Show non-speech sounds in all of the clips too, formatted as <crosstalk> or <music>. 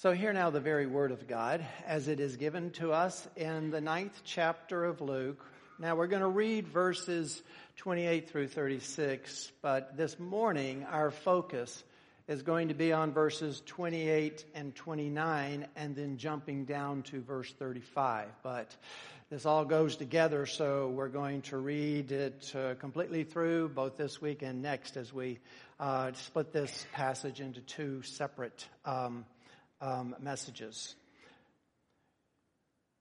So, hear now the very word of God as it is given to us in the ninth chapter of Luke. Now, we're going to read verses 28 through 36, but this morning our focus is going to be on verses 28 and 29 and then jumping down to verse 35. But this all goes together, so we're going to read it uh, completely through both this week and next as we uh, split this passage into two separate um, um, messages.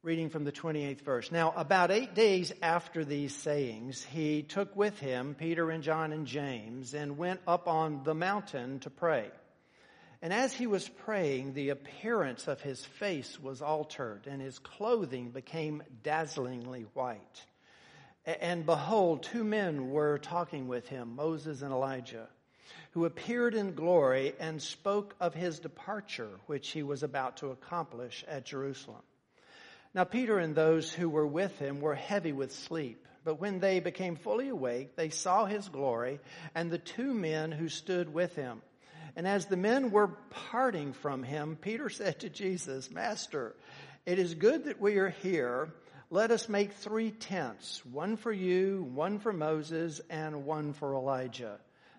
Reading from the 28th verse. Now, about eight days after these sayings, he took with him Peter and John and James and went up on the mountain to pray. And as he was praying, the appearance of his face was altered and his clothing became dazzlingly white. And behold, two men were talking with him, Moses and Elijah who appeared in glory and spoke of his departure, which he was about to accomplish at Jerusalem. Now Peter and those who were with him were heavy with sleep. But when they became fully awake, they saw his glory and the two men who stood with him. And as the men were parting from him, Peter <laughs> said to Jesus, Master, it is good that we are here. Let us make three tents, one for you, one for Moses, and one for Elijah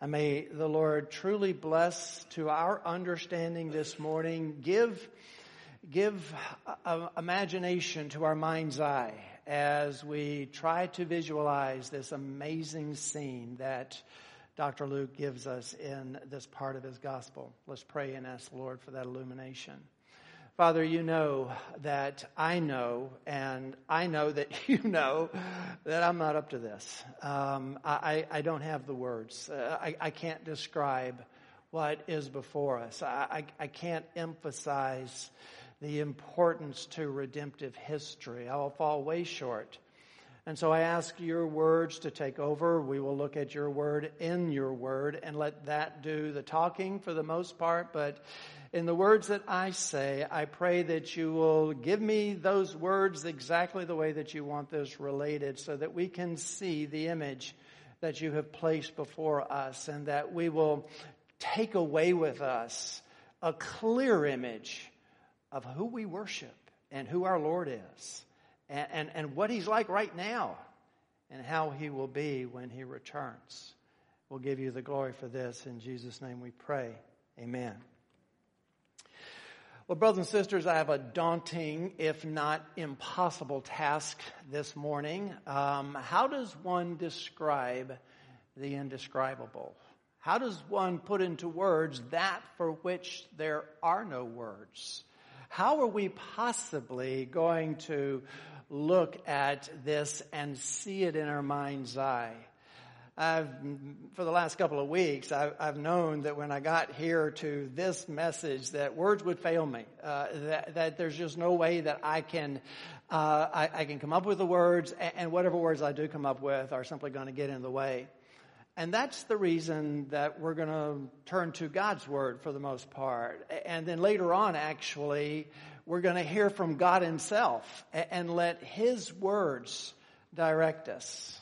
And may the Lord truly bless to our understanding this morning, give, give imagination to our mind's eye as we try to visualize this amazing scene that Dr. Luke gives us in this part of his gospel. Let's pray and ask the Lord for that illumination. Father, you know that I know, and I know that <laughs> you know that I'm not up to this. Um, I, I, don't have the words. Uh, I, I, can't describe what is before us. I, I, can't emphasize the importance to redemptive history. I will fall way short. And so I ask your words to take over. We will look at your word in your word and let that do the talking for the most part, but in the words that I say, I pray that you will give me those words exactly the way that you want this related so that we can see the image that you have placed before us and that we will take away with us a clear image of who we worship and who our Lord is and, and, and what He's like right now and how He will be when He returns. We'll give you the glory for this. In Jesus' name we pray. Amen. Well, brothers and sisters, I have a daunting, if not impossible task this morning. Um, how does one describe the indescribable? How does one put into words that for which there are no words? How are we possibly going to look at this and see it in our mind's eye? I've, for the last couple of weeks, I've, I've, known that when I got here to this message, that words would fail me. Uh, that, that, there's just no way that I can, uh, I, I, can come up with the words, and, and whatever words I do come up with are simply going to get in the way. And that's the reason that we're going to turn to God's Word for the most part. And then later on, actually, we're going to hear from God Himself and let His words direct us.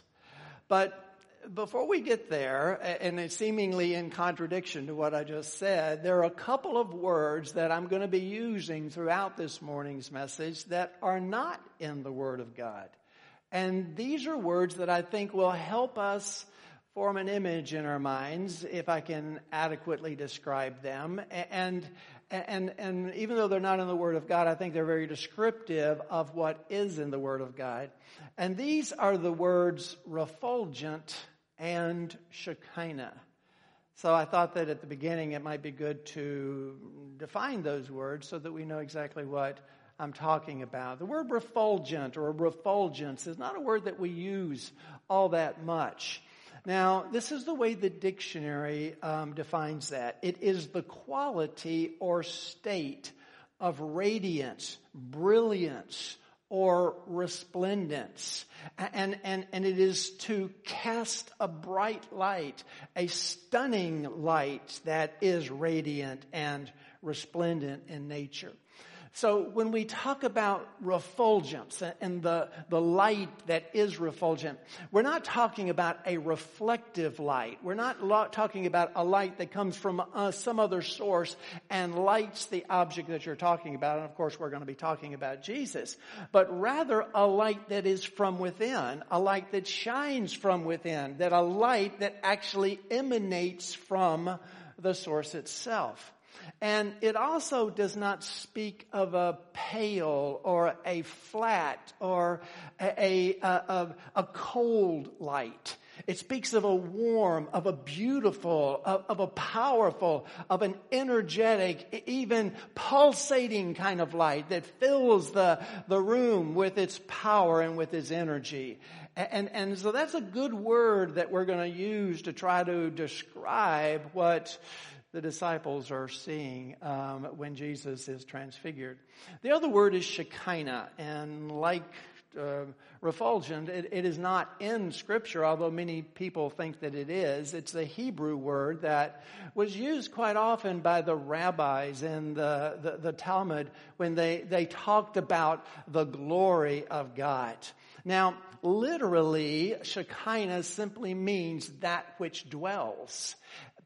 But before we get there, and it's seemingly in contradiction to what I just said, there are a couple of words that I'm going to be using throughout this morning's message that are not in the Word of God. And these are words that I think will help us form an image in our minds, if I can adequately describe them. And, and, and even though they're not in the Word of God, I think they're very descriptive of what is in the Word of God. And these are the words refulgent and Shekinah. So I thought that at the beginning it might be good to define those words so that we know exactly what I'm talking about. The word refulgent or refulgence is not a word that we use all that much. Now, this is the way the dictionary um, defines that. It is the quality or state of radiance, brilliance, or resplendence. And, and, and it is to cast a bright light, a stunning light that is radiant and resplendent in nature. So when we talk about refulgence and the, the light that is refulgent, we're not talking about a reflective light. We're not talking about a light that comes from uh, some other source and lights the object that you're talking about. And of course, we're going to be talking about Jesus. But rather a light that is from within, a light that shines from within, that a light that actually emanates from the source itself. And it also does not speak of a pale or a flat or a, a, a, a cold light. It speaks of a warm, of a beautiful, of, of, a powerful, of an energetic, even pulsating kind of light that fills the, the room with its power and with its energy. And, and so that's a good word that we're going to use to try to describe what the disciples are seeing um, when Jesus is transfigured. The other word is Shekinah, and like uh, refulgent, it, it is not in Scripture, although many people think that it is. It's the Hebrew word that was used quite often by the rabbis in the, the, the Talmud when they, they talked about the glory of God. Now, literally, Shekinah simply means that which dwells.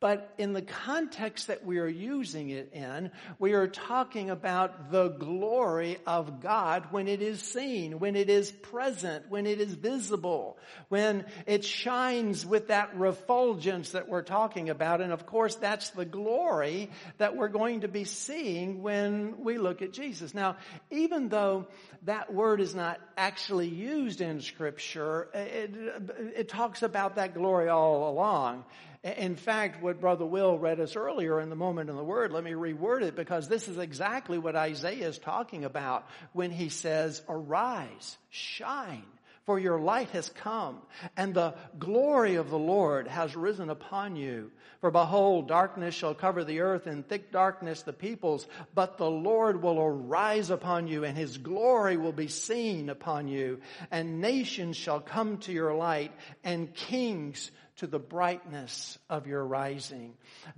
But in the context that we are using it in, we are talking about the glory of God when it is seen, when it is present, when it is visible, when it shines with that refulgence that we're talking about. And of course, that's the glory that we're going to be seeing when we look at Jesus. Now, even though that word is not actually used in scripture, it, it talks about that glory all along. In fact, what Brother Will read us earlier in the moment in the Word, let me reword it because this is exactly what Isaiah is talking about when he says, Arise, shine, for your light has come, and the glory of the Lord has risen upon you. For behold, darkness shall cover the earth, and thick darkness the peoples, but the Lord will arise upon you, and his glory will be seen upon you, and nations shall come to your light, and kings to the brightness of your rising.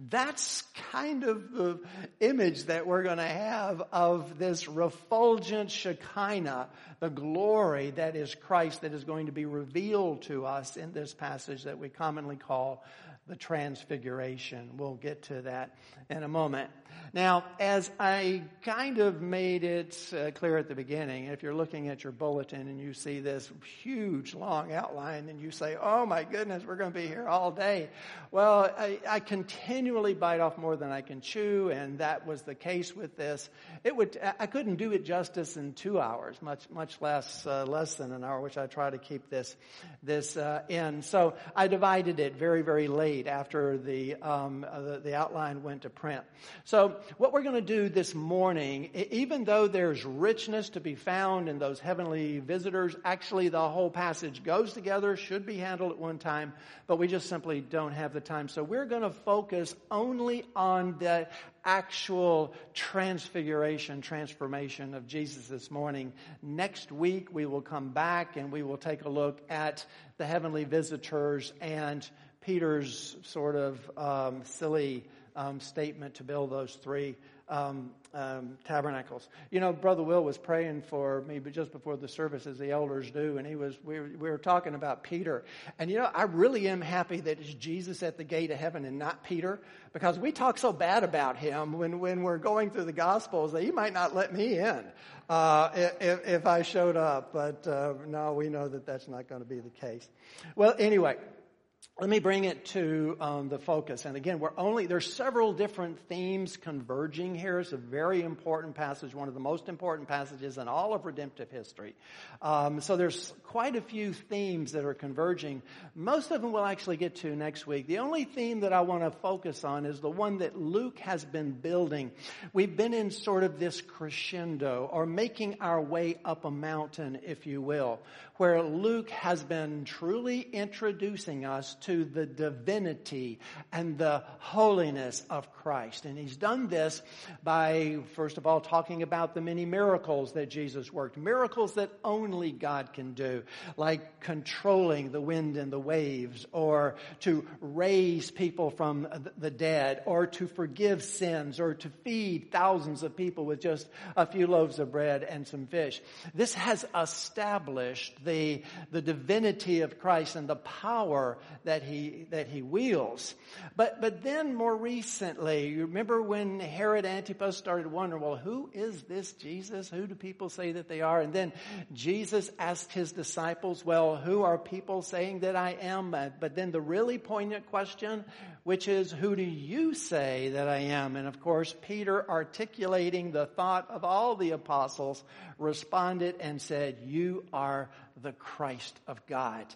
That's kind of the image that we're going to have of this refulgent Shekinah, the glory that is Christ that is going to be revealed to us in this passage that we commonly call the transfiguration. We'll get to that in a moment. Now, as I kind of made it uh, clear at the beginning, if you're looking at your bulletin and you see this huge long outline and you say, oh my goodness, we're going to be here all day. Well, I, I continually bite off more than I can chew and that was the case with this. It would, I couldn't do it justice in two hours, much, much less, uh, less than an hour, which I try to keep this, this, uh, in. So I divided it very, very late after the, um, uh, the, the outline went to print. So what we're going to do this morning, even though there's richness to be found in those heavenly visitors, actually the whole passage goes together, should be handled at one time, but we just simply don't have the time. So we're going to focus only on the actual transfiguration, transformation of Jesus this morning. Next week we will come back and we will take a look at the heavenly visitors and Peter's sort of um, silly um, statement to build those three um, um, tabernacles. You know, Brother Will was praying for me but just before the service, as the elders do, and he was we were, we were talking about Peter. And you know, I really am happy that it's Jesus at the gate of heaven and not Peter, because we talk so bad about him when when we're going through the Gospels that he might not let me in uh, if, if I showed up. But uh, no, we know that that's not going to be the case. Well, anyway let me bring it to um, the focus. And again, we're only, there's several different themes converging here. It's a very important passage, one of the most important passages in all of redemptive history. Um, so there's quite a few themes that are converging. Most of them we'll actually get to next week. The only theme that I want to focus on is the one that Luke has been building. We've been in sort of this crescendo or making our way up a mountain, if you will, where Luke has been truly introducing us to to the divinity and the holiness of Christ. And he's done this by, first of all, talking about the many miracles that Jesus worked, miracles that only God can do, like controlling the wind and the waves, or to raise people from the dead, or to forgive sins, or to feed thousands of people with just a few loaves of bread and some fish. This has established the, the divinity of Christ and the power that he, that he wields. But, but then more recently, you remember when Herod Antipas started wondering, well, who is this Jesus? Who do people say that they are? And then Jesus asked his disciples, well, who are people saying that I am? Uh, but then the really poignant question, which is, who do you say that I am? And of course, Peter articulating the thought of all the apostles responded and said, you are the Christ of God.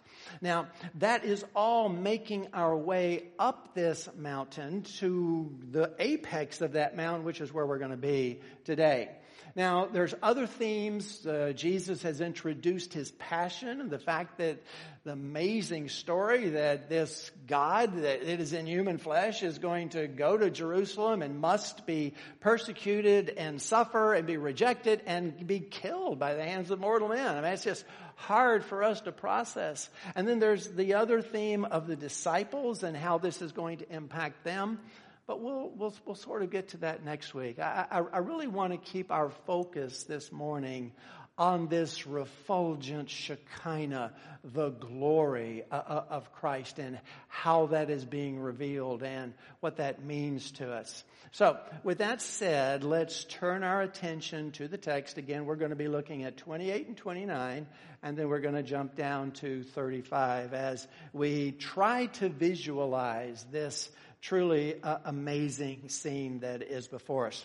Now, that is all making our way up this mountain to the apex of that mountain, which is where we're going to be today. Now, there's other themes. Uh, Jesus has introduced his passion and the fact that the amazing story that this God that it is in human flesh is going to go to Jerusalem and must be persecuted and suffer and be rejected and be killed by the hands of mortal men. I mean, it's just hard for us to process. And then there's the other theme of the disciples and how this is going to impact them. But we'll, we'll, we'll sort of get to that next week. I, I, I really want to keep our focus this morning on this refulgent Shekinah, the glory uh, uh, of Christ and how that is being revealed and what that means to us. So, with that said, let's turn our attention to the text. Again, we're going to be looking at 28 and 29, and then we're going to jump down to 35 as we try to visualize this truly uh, amazing scene that is before us.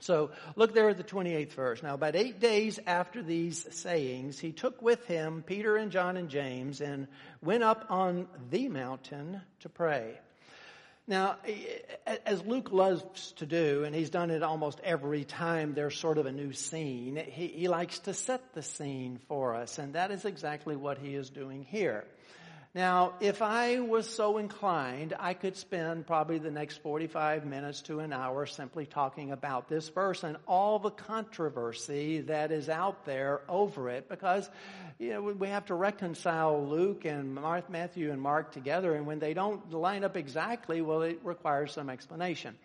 So look there at the 28th verse. Now, about eight days after these sayings, he took with him Peter and John and James and went up on the mountain to pray. Now, as Luke loves to do, and he's done it almost every time there's sort of a new scene, he, he likes to set the scene for us, and that is exactly what he is doing here. Now, if I was so inclined, I could spend probably the next 45 minutes to an hour simply talking about this verse and all the controversy that is out there over it because, you know, we have to reconcile Luke and Matthew and Mark together and when they don't line up exactly, well, it requires some explanation.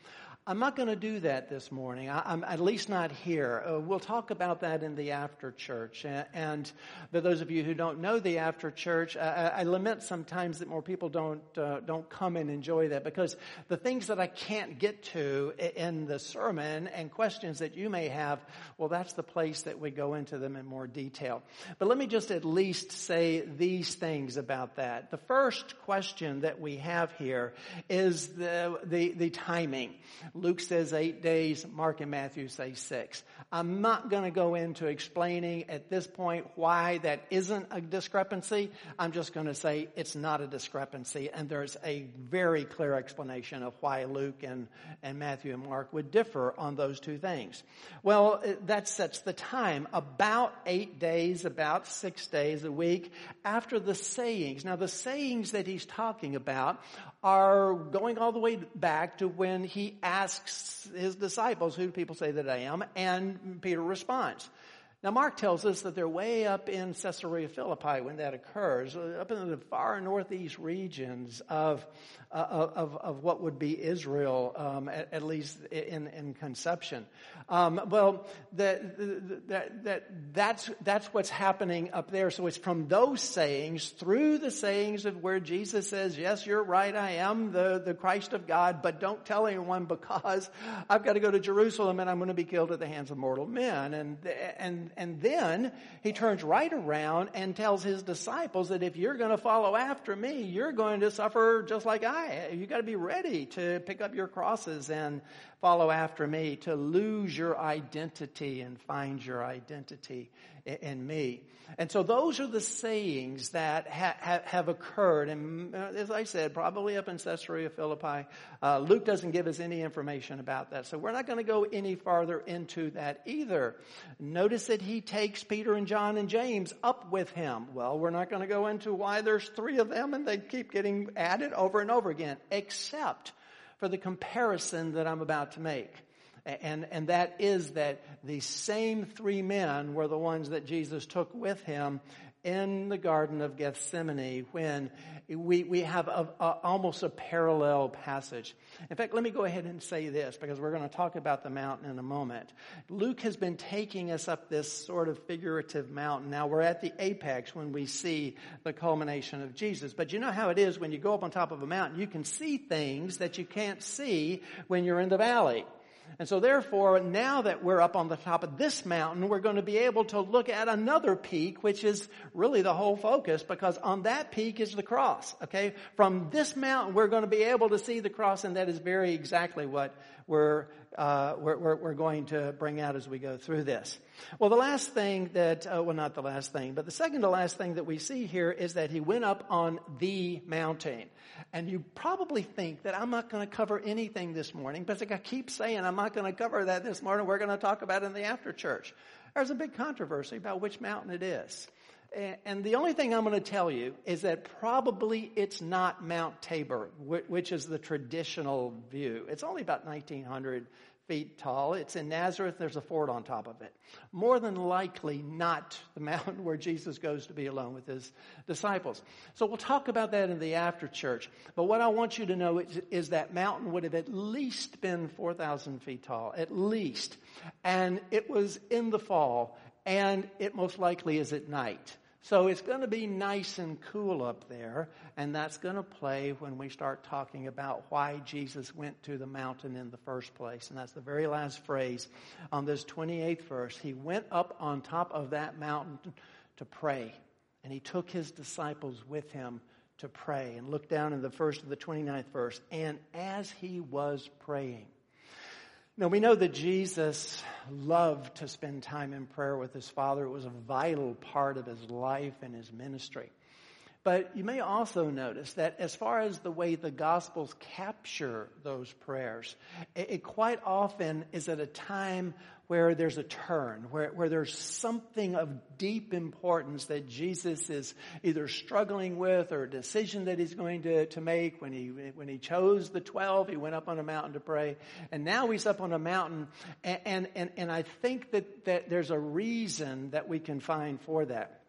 I'm not going to do that this morning. I, am at least not here. Uh, we'll talk about that in the after church. And, and for those of you who don't know the after church, I, I lament sometimes that more people don't uh, don't come and enjoy that because the things that I can't get to in the sermon and questions that you may have, well, that's the place that we go into them in more detail. But let me just at least say these things about that. The first question that we have here is the the, the timing. Luke says eight days, Mark and Matthew say six. I'm not going to go into explaining at this point why that isn't a discrepancy. I'm just going to say it's not a discrepancy and there's a very clear explanation of why Luke and, and Matthew and Mark would differ on those two things. Well, that sets the time. About eight days, about six days a week after the sayings. Now the sayings that he's talking about are going all the way back to when he asks his disciples, who do people say that I am? And Peter responds. Now, Mark tells us that they're way up in Caesarea Philippi when that occurs, up in the far northeast regions of, uh, of, of what would be Israel, um, at, at, least in, in conception. Um, well, that, that, that, that's, that's what's happening up there. So it's from those sayings through the sayings of where Jesus says, yes, you're right, I am the, the Christ of God, but don't tell anyone because I've got to go to Jerusalem and I'm going to be killed at the hands of mortal men. And, and, and then he turns right around and tells his disciples that if you're going to follow after me, you're going to suffer just like I. You got to be ready to pick up your crosses and follow after me, to lose your identity and find your identity in me. And so those are the sayings that ha- ha- have occurred. And uh, as I said, probably up in Caesarea Philippi. Uh, Luke doesn't give us any information about that. So we're not going to go any farther into that either. Notice that he takes Peter and John and James up with him. Well, we're not going to go into why there's three of them and they keep getting added over and over again, except for the comparison that I'm about to make. And, and that is that the same three men were the ones that Jesus took with him in the Garden of Gethsemane when we, we have a, a, almost a parallel passage. In fact, let me go ahead and say this because we're going to talk about the mountain in a moment. Luke has been taking us up this sort of figurative mountain. Now we're at the apex when we see the culmination of Jesus. But you know how it is when you go up on top of a mountain, you can see things that you can't see when you're in the valley. And so therefore, now that we're up on the top of this mountain, we're going to be able to look at another peak, which is really the whole focus, because on that peak is the cross, okay? From this mountain, we're going to be able to see the cross, and that is very exactly what we're, uh, we're, we're, going to bring out as we go through this. Well, the last thing that, uh, well, not the last thing, but the second to last thing that we see here is that he went up on the mountain. And you probably think that I'm not going to cover anything this morning, but like I keep saying, I'm not going to cover that this morning. We're going to talk about it in the after church. There's a big controversy about which mountain it is. And the only thing I'm going to tell you is that probably it's not Mount Tabor, which is the traditional view. It's only about 1900 feet tall. It's in Nazareth. There's a fort on top of it. More than likely not the mountain <laughs> where Jesus goes to be alone with his disciples. So we'll talk about that in the after church. But what I want you to know is, is that mountain would have at least been 4,000 feet tall, at least. And it was in the fall, and it most likely is at night. So it's going to be nice and cool up there, and that's going to play when we start talking about why Jesus went to the mountain in the first place. And that's the very last phrase on this 28th verse. He went up on top of that mountain to pray, and he took his disciples with him to pray. And look down in the first of the 29th verse. And as he was praying, now, we know that Jesus loved to spend time in prayer with his Father. It was a vital part of his life and his ministry. But you may also notice that as far as the way the Gospels capture those prayers, it, it quite often is at a time where there's a turn, where, where there's something of deep importance that Jesus is either struggling with or a decision that he's going to, to make. When he, when he chose the 12, he went up on a mountain to pray. And now he's up on a mountain. And, and, and I think that, that there's a reason that we can find for that.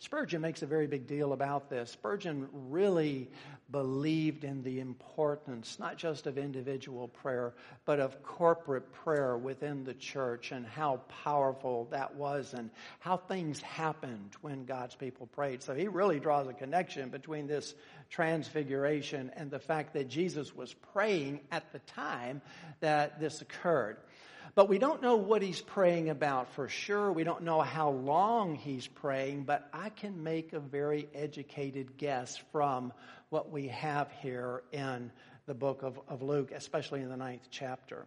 Spurgeon makes a very big deal about this. Spurgeon really believed in the importance, not just of individual prayer, but of corporate prayer within the church and how powerful that was and how things happened when God's people prayed. So he really draws a connection between this transfiguration and the fact that Jesus was praying at the time that this occurred. But we don't know what he's praying about for sure. We don't know how long he's praying, but I can make a very educated guess from what we have here in the book of, of Luke, especially in the ninth chapter.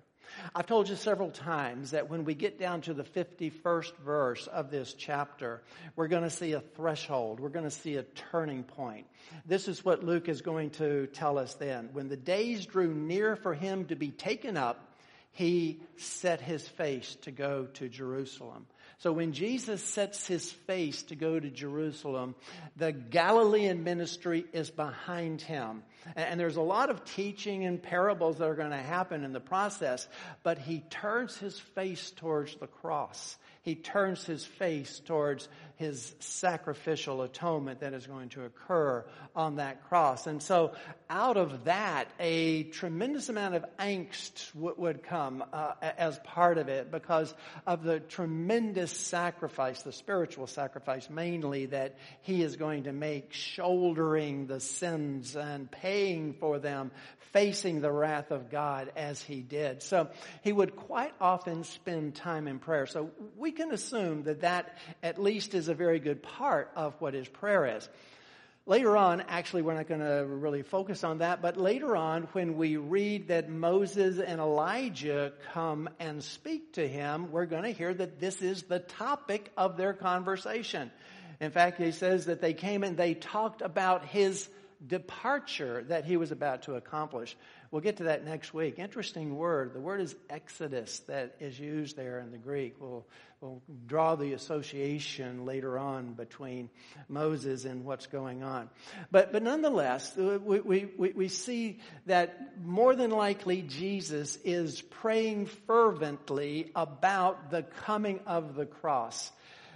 I've told you several times that when we get down to the 51st verse of this chapter, we're going to see a threshold. We're going to see a turning point. This is what Luke is going to tell us then. When the days drew near for him to be taken up, he set his face to go to Jerusalem. So when Jesus sets his face to go to Jerusalem, the Galilean ministry is behind him. And there's a lot of teaching and parables that are going to happen in the process, but he turns his face towards the cross. He turns his face towards his sacrificial atonement that is going to occur on that cross. And so out of that, a tremendous amount of angst w- would come uh, as part of it because of the tremendous sacrifice, the spiritual sacrifice mainly that he is going to make, shouldering the sins and paying for them, facing the wrath of God as he did. So he would quite often spend time in prayer. So we can assume that that at least is a very good part of what his prayer is. Later on, actually, we're not going to really focus on that, but later on, when we read that Moses and Elijah come and speak to him, we're going to hear that this is the topic of their conversation. In fact, he says that they came and they talked about his departure that he was about to accomplish. We'll get to that next week. Interesting word. The word is exodus that is used there in the Greek. We'll, we'll draw the association later on between Moses and what's going on. But, but nonetheless, uh, we, we, we see that more than likely Jesus is praying fervently about the coming of the cross.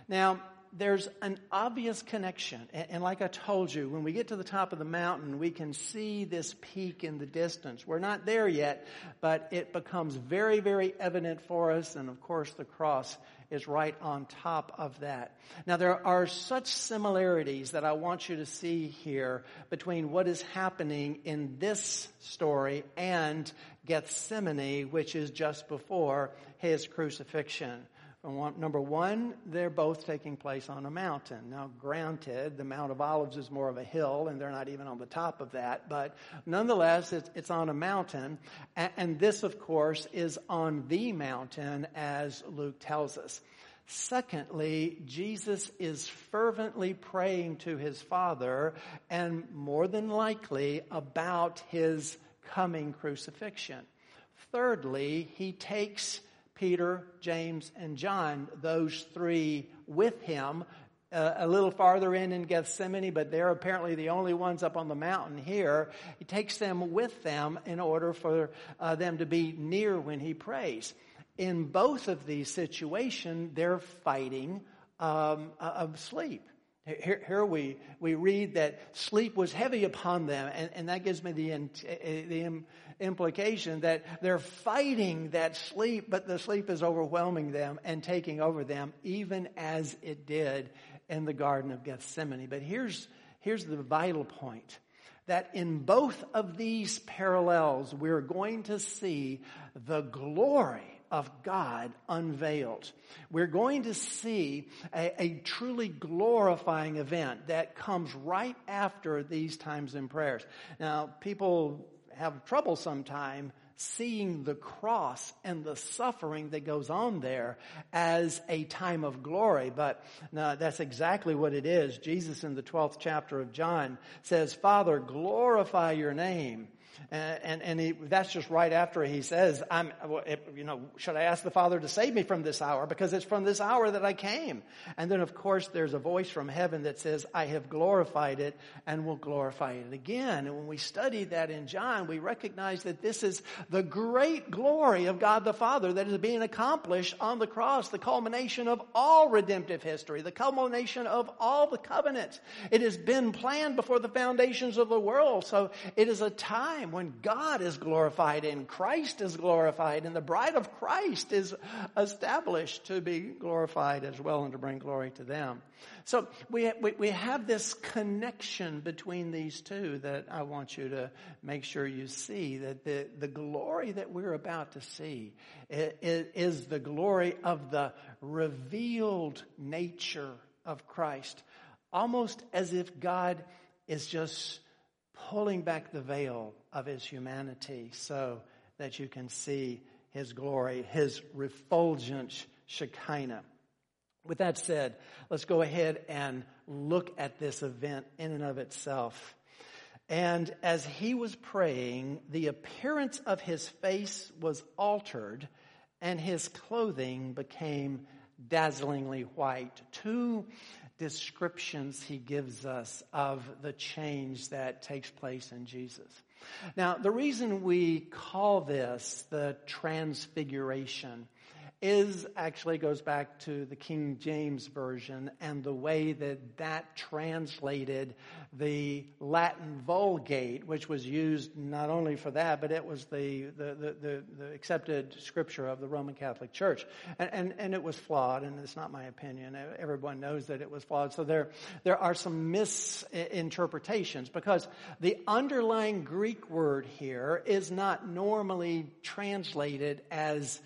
Now, there's an obvious connection. And, like I told you, when we get to the top of the mountain, we can see this peak in the distance. We're not there yet, but it becomes very, very evident for us. And of course, the cross is right on top of that. Now, there are such similarities that I want you to see here between what is happening in this story and Gethsemane, which is just before his crucifixion. Number one, they're both taking place on a mountain. Now, granted, the Mount of Olives is more of a hill, and they're not even on the top of that, but nonetheless, it's, it's on a mountain. And, and this, of course, is on the mountain, as Luke tells us. Secondly, Jesus is fervently praying to his Father, and more than likely about his coming crucifixion. Thirdly, he takes Peter, James, and John, those three with him, uh, a little farther in in Gethsemane, but they're apparently the only ones up on the mountain here. He takes them with them in order for uh, them to be near when he prays. In both of these situations, they're fighting um, of sleep. Here, here, we, we read that sleep was heavy upon them, and, and that gives me the, the implication that they're fighting that sleep, but the sleep is overwhelming them and taking over them, even as it did in the Garden of Gethsemane. But here's, here's the vital point that in both of these parallels, we're going to see the glory of God unveiled. We're going to see a, a, truly glorifying event that comes right after these times in prayers. Now, people have trouble sometime seeing the cross and the suffering that goes on there as a time of glory. But no, that's exactly what it is. Jesus in the 12th chapter of John says, Father, glorify your name. Uh, and, and, he, that's just right after he says, I'm, you know, should I ask the Father to save me from this hour? Because it's from this hour that I came. And then of course there's a voice from heaven that says, I have glorified it and will glorify it again. And when we study that in John, we recognize that this is the great glory of God the Father that is being accomplished on the cross, the culmination of all redemptive history, the culmination of all the covenants. It has been planned before the foundations of the world. So it is a time time when God is glorified and Christ is glorified and the bride of Christ is established to be glorified as well and to bring glory to them. So we, we, we have this connection between these two that I want you to make sure you see that the, the glory that we're about to see is, is the glory of the revealed nature of Christ. Almost as if God is just pulling back the veil of his humanity so that you can see his glory, his refulgent Shekinah. With that said, let's go ahead and look at this event in and of itself. And as he was praying, the appearance of his face was altered and his clothing became dazzlingly white. Two descriptions he gives us of the change that takes place in Jesus. Now, the reason we call this the transfiguration is actually goes back to the King James Version and the way that that translated the Latin Vulgate, which was used not only for that, but it was the, the, the, the, accepted scripture of the Roman Catholic Church. And, and, and it was flawed, and it's not my opinion. Everyone knows that it was flawed. So there, there are some misinterpretations because the underlying Greek word here is not normally translated as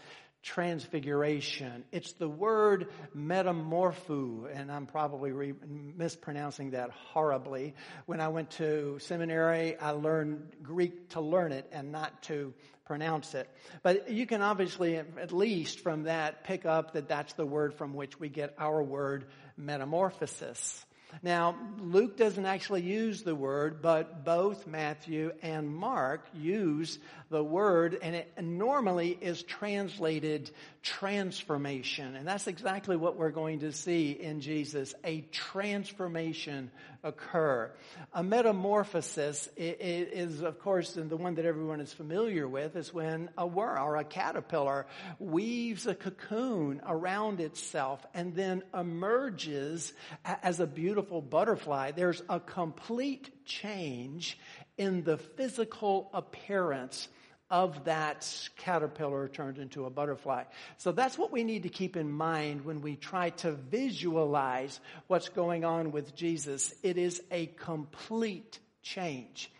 transfiguration. It's the word metamorpho, and I'm probably re- mispronouncing that horribly. When I went to seminary, I learned Greek to learn it and not to pronounce it. But you can obviously, at least from that, pick up that that's the word from which we get our word metamorphosis. Now, Luke doesn't actually use the word, but both Matthew and Mark use the word, and it normally is translated transformation. And that's exactly what we're going to see in Jesus, a transformation occur. A metamorphosis is, of course, the one that everyone is familiar with, is when a worm or a caterpillar weaves a cocoon around itself and then emerges as a beautiful butterfly. There's a complete change in the physical appearance of that caterpillar turned into a butterfly. So that's what we need to keep in mind when we try to visualize what's going on with Jesus. It is a complete change.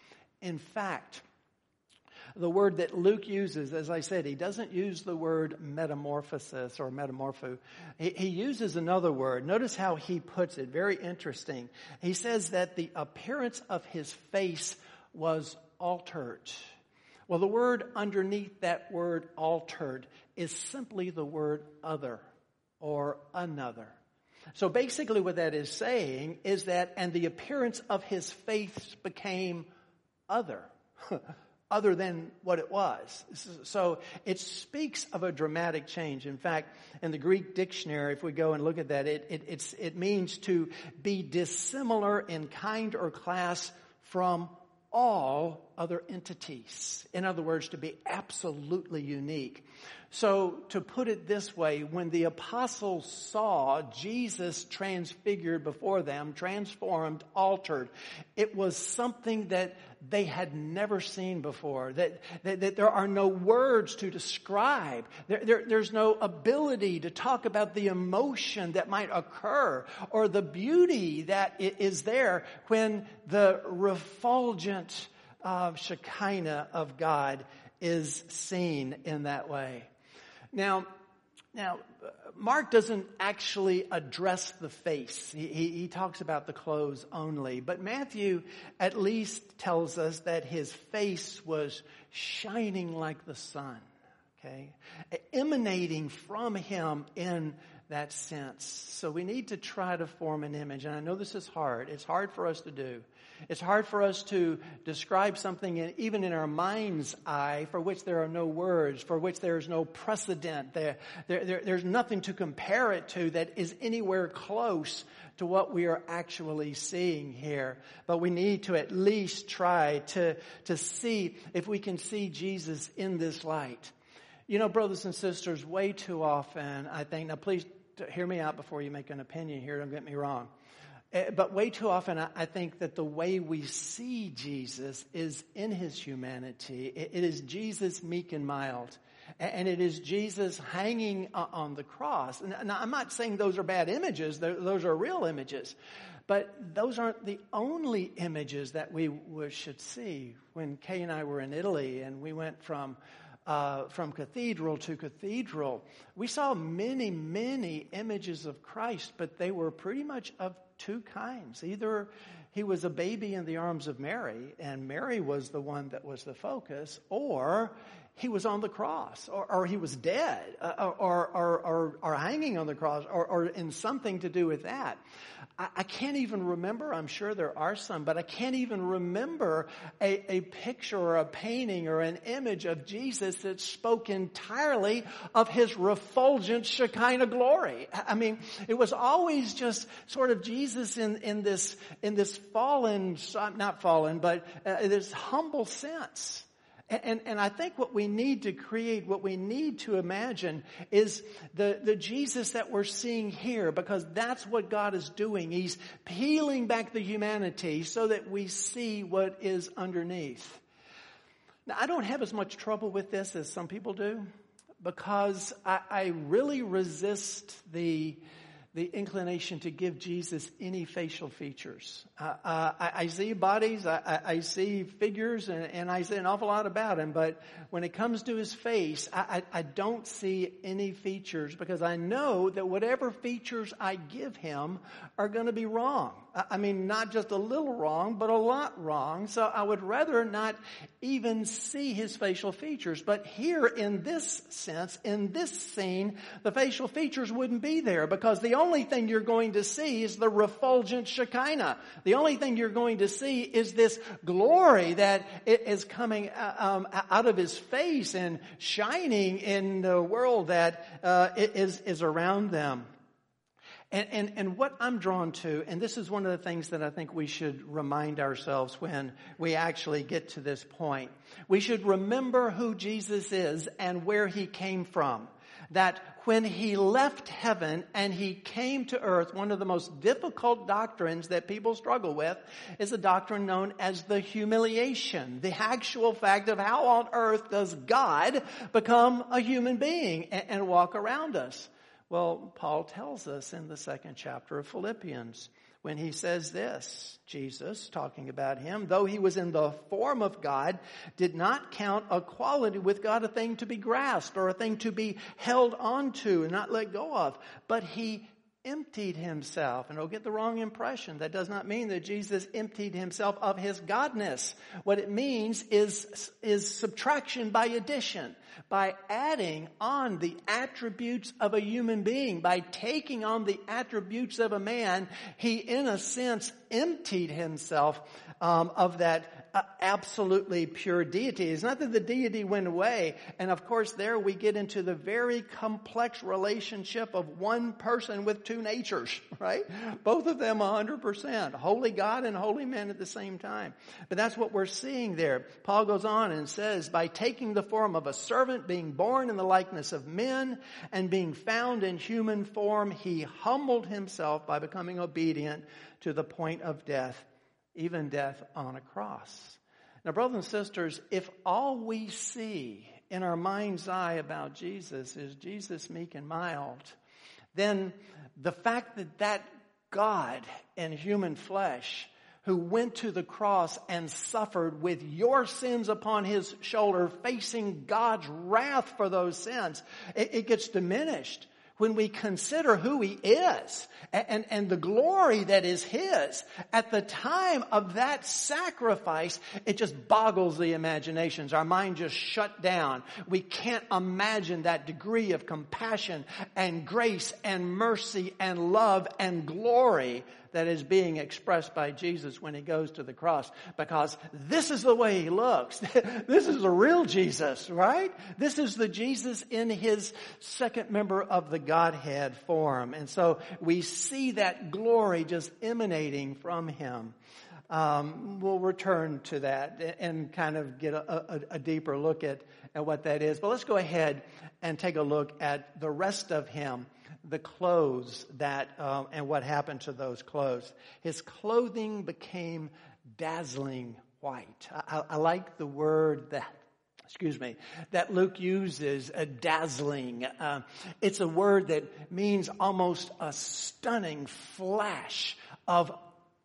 In fact, the word that Luke uses, as I said, he doesn't use the word metamorphosis or metamorpho. He, he, uses another word. Notice how he puts it. Very interesting. He says that the appearance of his face was altered. Well, the word underneath that word altered is simply the word other or another. So basically what that is saying is that, and the appearance of his face became other. <laughs> other than what it was. So it speaks of a dramatic change. In fact, in the Greek dictionary, if we go and look at that, it, it, it means to be dissimilar in kind or class from all other entities. In other words, to be absolutely unique. So to put it this way, when the apostles saw Jesus transfigured before them, transformed, altered, it was something that they had never seen before, that, that, that there are no words to describe. There, there, there's no ability to talk about the emotion that might occur or the beauty that is there when the refulgent uh, Shekinah of God is seen in that way. Now, now, Mark doesn't actually address the face. He, he, he, talks about the clothes only. But Matthew at least tells us that his face was shining like the sun. Okay? Emanating from him in that sense. So we need to try to form an image. And I know this is hard. It's hard for us to do. It's hard for us to describe something in, even in our mind's eye for which there are no words, for which there is no precedent. There, there, there, there's nothing to compare it to that is anywhere close to what we are actually seeing here. But we need to at least try to, to see if we can see Jesus in this light. You know, brothers and sisters, way too often, I think, now please hear me out before you make an opinion here, don't get me wrong. Eh, but way too often, I think that the way we see Jesus is in his humanity. It is Jesus meek and mild. And it is Jesus hanging on the cross. Now, I'm not saying those are bad images. Those are real images. But those aren't the only images that we should see. When Kay and I were in Italy and we went from uh, from cathedral to cathedral, we saw many, many images of Christ, but they were pretty much of two kinds. Either he was a baby in the arms of Mary, and Mary was the one that was the focus, or he was on the cross, or, or he was dead, uh, or, or, or, or, hanging on the cross, or, or in something to do with that. I, can't even remember, I'm sure there are some, but I can't even remember a, a picture or a painting or an image of Jesus that spoke entirely of his refulgent Shekinah glory. I mean, it was always just sort of Jesus in, in this, in this fallen, not fallen, but uh, this humble sense. And, and I think what we need to create, what we need to imagine is the, the Jesus that we're seeing here because that's what God is doing. He's peeling back the humanity so that we see what is underneath. Now, I don't have as much trouble with this as some people do because I, I really resist the, the inclination to give Jesus any facial features. Uh, uh, I, I, see bodies, I, I see figures, and, and, I say an awful lot about him, but when it comes to his face, I, I don't see any features because I know that whatever features I give him are going to be wrong. I mean, not just a little wrong, but a lot wrong. So I would rather not even see his facial features. But here in this sense, in this scene, the facial features wouldn't be there because the only thing you're going to see is the refulgent Shekinah. The only thing you're going to see is this glory that is coming uh, um, out of his face and shining in the world that uh, is is around them. And, and, and what I'm drawn to, and this is one of the things that I think we should remind ourselves when we actually get to this point. We should remember who Jesus is and where he came from. That when he left heaven and he came to earth, one of the most difficult doctrines that people struggle with is a doctrine known as the humiliation. The actual fact of how on earth does God become a human being and, and walk around us? Well, Paul tells us in the second chapter of Philippians when he says this, Jesus, talking about him, though he was in the form of God, did not count equality with God a thing to be grasped or a thing to be held onto and not let go of, but he emptied himself. And don't get the wrong impression. That does not mean that Jesus emptied himself of his godness. What it means is, is subtraction by addition. By adding on the attributes of a human being, by taking on the attributes of a man, he in a sense emptied himself um, of that absolutely pure deity. It's not that the deity went away. And of course, there we get into the very complex relationship of one person with two natures, <laughs> right? Both of them 100%. Holy God and holy man at the same time. But that's what we're seeing there. Paul goes on and says, by taking the form of a servant, being born in the likeness of men, and being found in human form, he humbled himself by becoming obedient to the point of death even death on a cross. Now, brothers and sisters, if all we see in our mind's eye about Jesus is Jesus meek and mild, then the fact that that God in human flesh who went to the cross and suffered with your sins upon his shoulder, facing God's wrath for those sins, it, it gets diminished when we consider who he is and, and, and, the glory that is his at the time of that sacrifice, it just boggles the imaginations. Our mind just shut down. We can't imagine that degree of compassion and grace and mercy and love and glory that is being expressed by Jesus when he goes to the cross because this is the way he looks. <laughs> this is the real Jesus, right? This is the Jesus in his second member of the Godhead form. And so we see that glory just emanating from him. Um, we'll return to that and kind of get a, a, a, deeper look at, at what that is. But let's go ahead and take a look at the rest of him the clothes that, um, and what happened to those clothes. His clothing became dazzling white. I, I like the word that excuse me, that Luke uses, a dazzling. Uh, it's a word that means almost a stunning flash of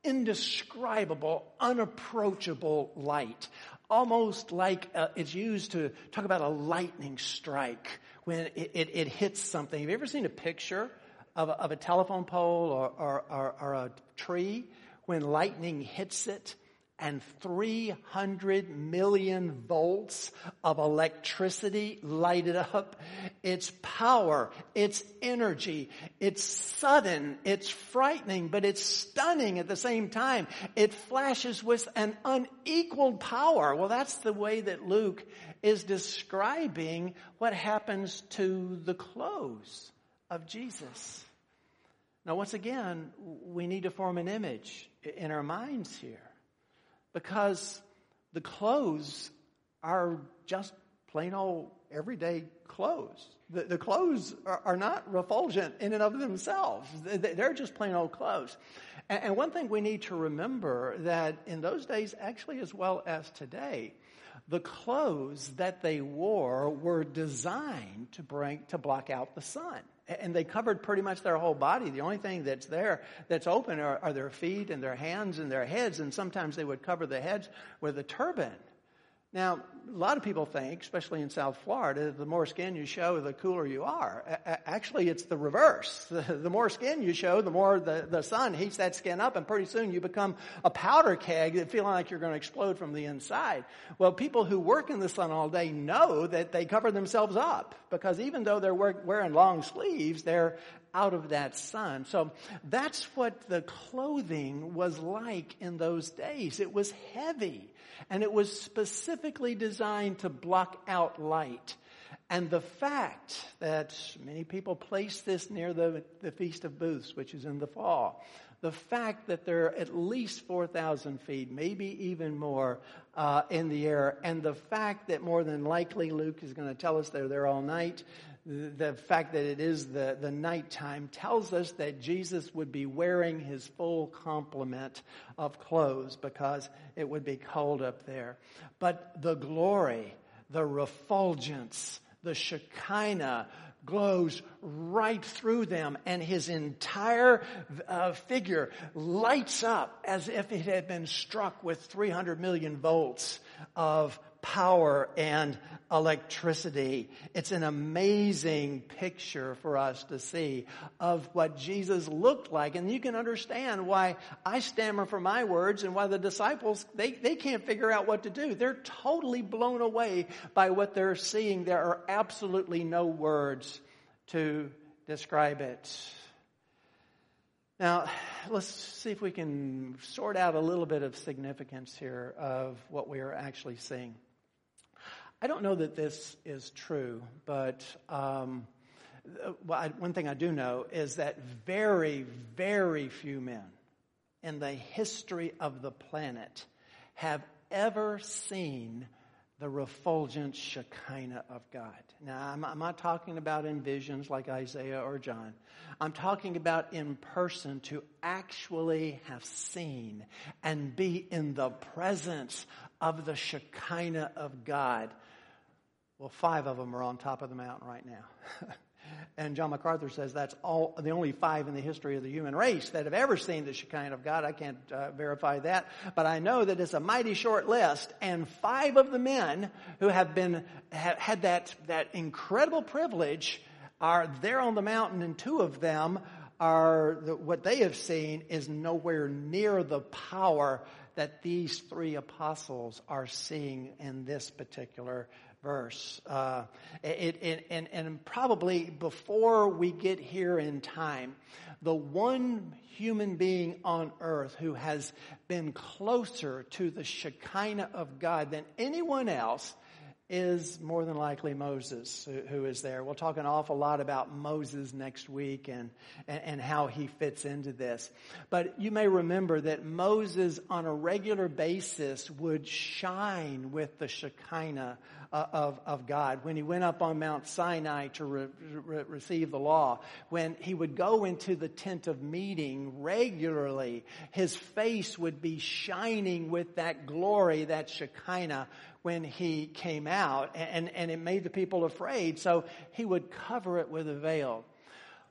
indescribable, unapproachable light. Almost like uh, it's used to talk about a lightning strike when it, it, it hits something. Have you ever seen a picture of a, of a telephone pole or, or, or, or a tree when lightning hits it? And 300 million volts of electricity lighted up. It's power, it's energy, it's sudden, it's frightening, but it's stunning at the same time. It flashes with an unequaled power. Well, that's the way that Luke is describing what happens to the clothes of Jesus. Now, once again, we need to form an image in our minds here because the clothes are just plain old everyday clothes. The, the clothes are, are, not refulgent in and of themselves. They're just plain old clothes. And, and one thing we need to remember that in those days, actually as well as today, the clothes that they wore were designed to bring, to block out the sun. And they covered pretty much their whole body. The only thing that's there, that's open, are, are their feet and their hands and their heads. And sometimes they would cover the heads with a turban. Now, a lot of people think, especially in South Florida, the more skin you show, the cooler you are. Actually, it's the reverse. <laughs> The, more skin you show, the more the, the sun heats that skin up, and pretty soon you become a powder keg feeling like you're going to explode from the inside. Well, people who work in the sun all day know that they cover themselves up because even though they're wearing long sleeves, they're out of that sun. So that's what the clothing was like in those days. It was heavy and it was specifically designed to block out light. And the fact that many people place this near the, the Feast of Booths, which is in the fall, the fact that they're at least 4,000 feet, maybe even more, uh, in the air, and the fact that more than likely Luke is going to tell us they're there all night, the fact that it is the, the nighttime tells us that Jesus would be wearing his full complement of clothes because it would be cold up there. But the glory, the refulgence, the Shekinah glows right through them and his entire uh, figure lights up as if it had been struck with 300 million volts of power and electricity. It's an amazing picture for us to see of what Jesus looked like. And you can understand why I stammer for my words and why the disciples, they, they can't figure out what to do. They're totally blown away by what they're seeing. There are absolutely no words to describe it. Now, let's see if we can sort out a little bit of significance here of what we are actually seeing. I don't know that this is true, but um, well, I, one thing I do know is that very, very few men in the history of the planet have ever seen the refulgent Shekinah of God. Now, I'm, I'm, not talking about in visions like Isaiah or John. I'm talking about in person to actually have seen and be in the presence of the Shekinah of God. Well, five of them are on top of the mountain right now. <laughs> and John MacArthur says that's all the only five in the history of the human race that have ever seen the Shekinah of God. I can't uh, verify that, but I know that it's a mighty short list. And five of the men who have been ha- had that that incredible privilege are there on the mountain, and two of them are the, what they have seen is nowhere near the power that these three apostles are seeing in this particular verse. Uh, it, it, and, and probably before we get here in time, the one human being on earth who has been closer to the Shekinah of God than anyone else is more than likely Moses who, is there. We'll talk an awful lot about Moses next week and, and, and, how he fits into this. But you may remember that Moses on a regular basis would shine with the Shekinah Uh, of, of God. When he went up on Mount Sinai to re, re, receive the law, when he would go into the tent of meeting regularly, his face would be shining with that glory, that Shekinah, when he came out and, and it made the people afraid. So he would cover it with a veil.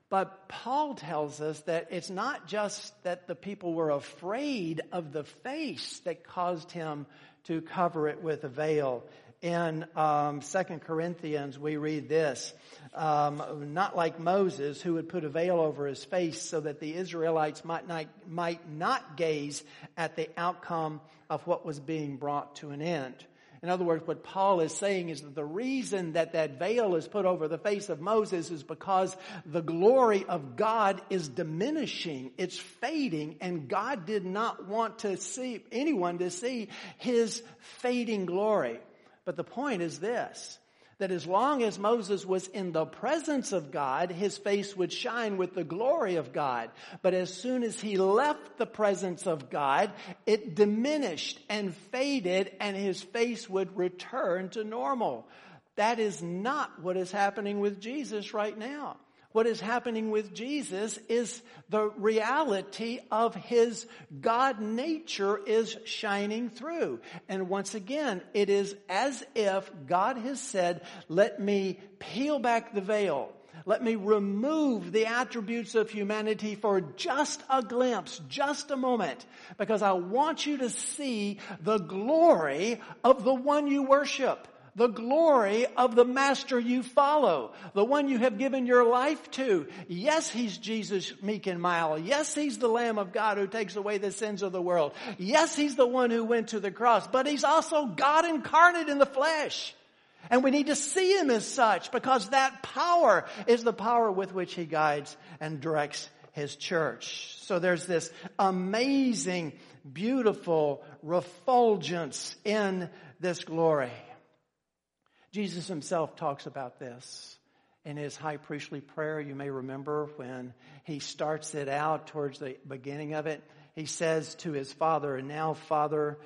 But Paul tells us that it's not just that the people were afraid of the face that caused him to cover it with a veil. In um, 2 Corinthians, we read this, um, not like Moses, who would put a veil over his face so that the Israelites might not, might not gaze at the outcome of what was being brought to an end. In other words, what Paul is saying is that the reason that that veil is put over the face of Moses is because the glory of God is diminishing. It's fading and God did not want to see anyone to see his fading glory. But the point is this that as long as Moses was in the presence of God, his face would shine with the glory of God. But as soon as he left the presence of God, it diminished and faded and his face would return to normal. That is not what is happening with Jesus right now. What is happening with Jesus is the reality of his God nature is shining through. And once again, it is as if God has said, let me peel back the veil. Let me remove the attributes of humanity for just a glimpse, just a moment, because I want you to see the glory of the one you worship the glory of the master you follow, the one you have given your life to. Yes, he's Jesus meek and mild. Yes, he's the Lamb of God who takes away the sins of the world. Yes, he's the one who went to the cross, but he's also God incarnate in the flesh. And we need to see him as such because that power is the power with which he guides and directs his church. So there's this amazing, beautiful refulgence in this glory. Jesus himself talks about this in his high priestly prayer. You may remember when he starts it out towards the beginning of it. He says to his father, and now father,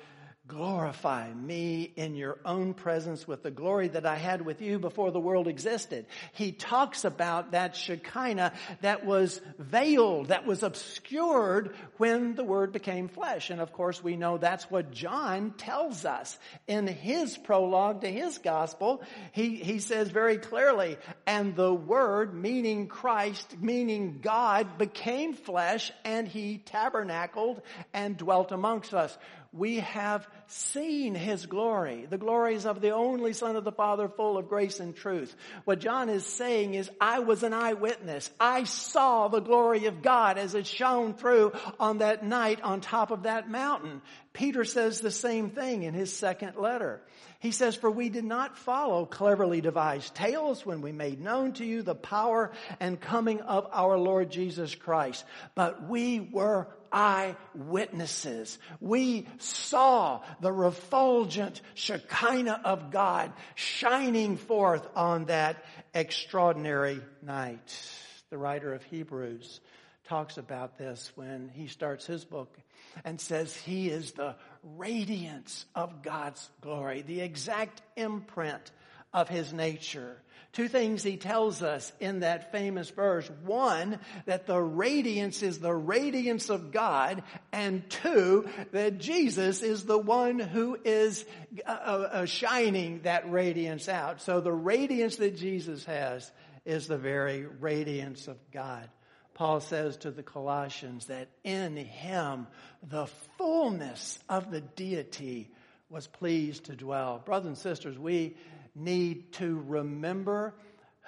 Glorify me in your own presence with the glory that I had with you before the world existed. He talks about that Shekinah that was veiled, that was obscured when the Word became flesh. And of course we know that's what John tells us in his prologue to his gospel. He, he says very clearly, and the Word, meaning Christ, meaning God, became flesh and he tabernacled and dwelt amongst us we have seen his glory, the glories of the only son of the father full of grace and truth. What John is saying is, I was an eyewitness. I saw the glory of God as it shone through on that night on top of that mountain. Peter says the same thing in his second letter. He says, for we did not follow cleverly devised tales when we made known to you the power and coming of our Lord Jesus Christ, but we were eyewitnesses. We saw the refulgent Shekinah of God shining forth on that extraordinary night. The writer of Hebrews talks about this when he starts his book and says he is the radiance of God's glory, the exact imprint of his nature. Two things he tells us in that famous verse. One, that the radiance is the radiance of God. And two, that Jesus is the one who is uh, uh, shining that radiance out. So the radiance that Jesus has is the very radiance of God. Paul says to the Colossians that in him the fullness of the deity was pleased to dwell. Brothers and sisters, we need to remember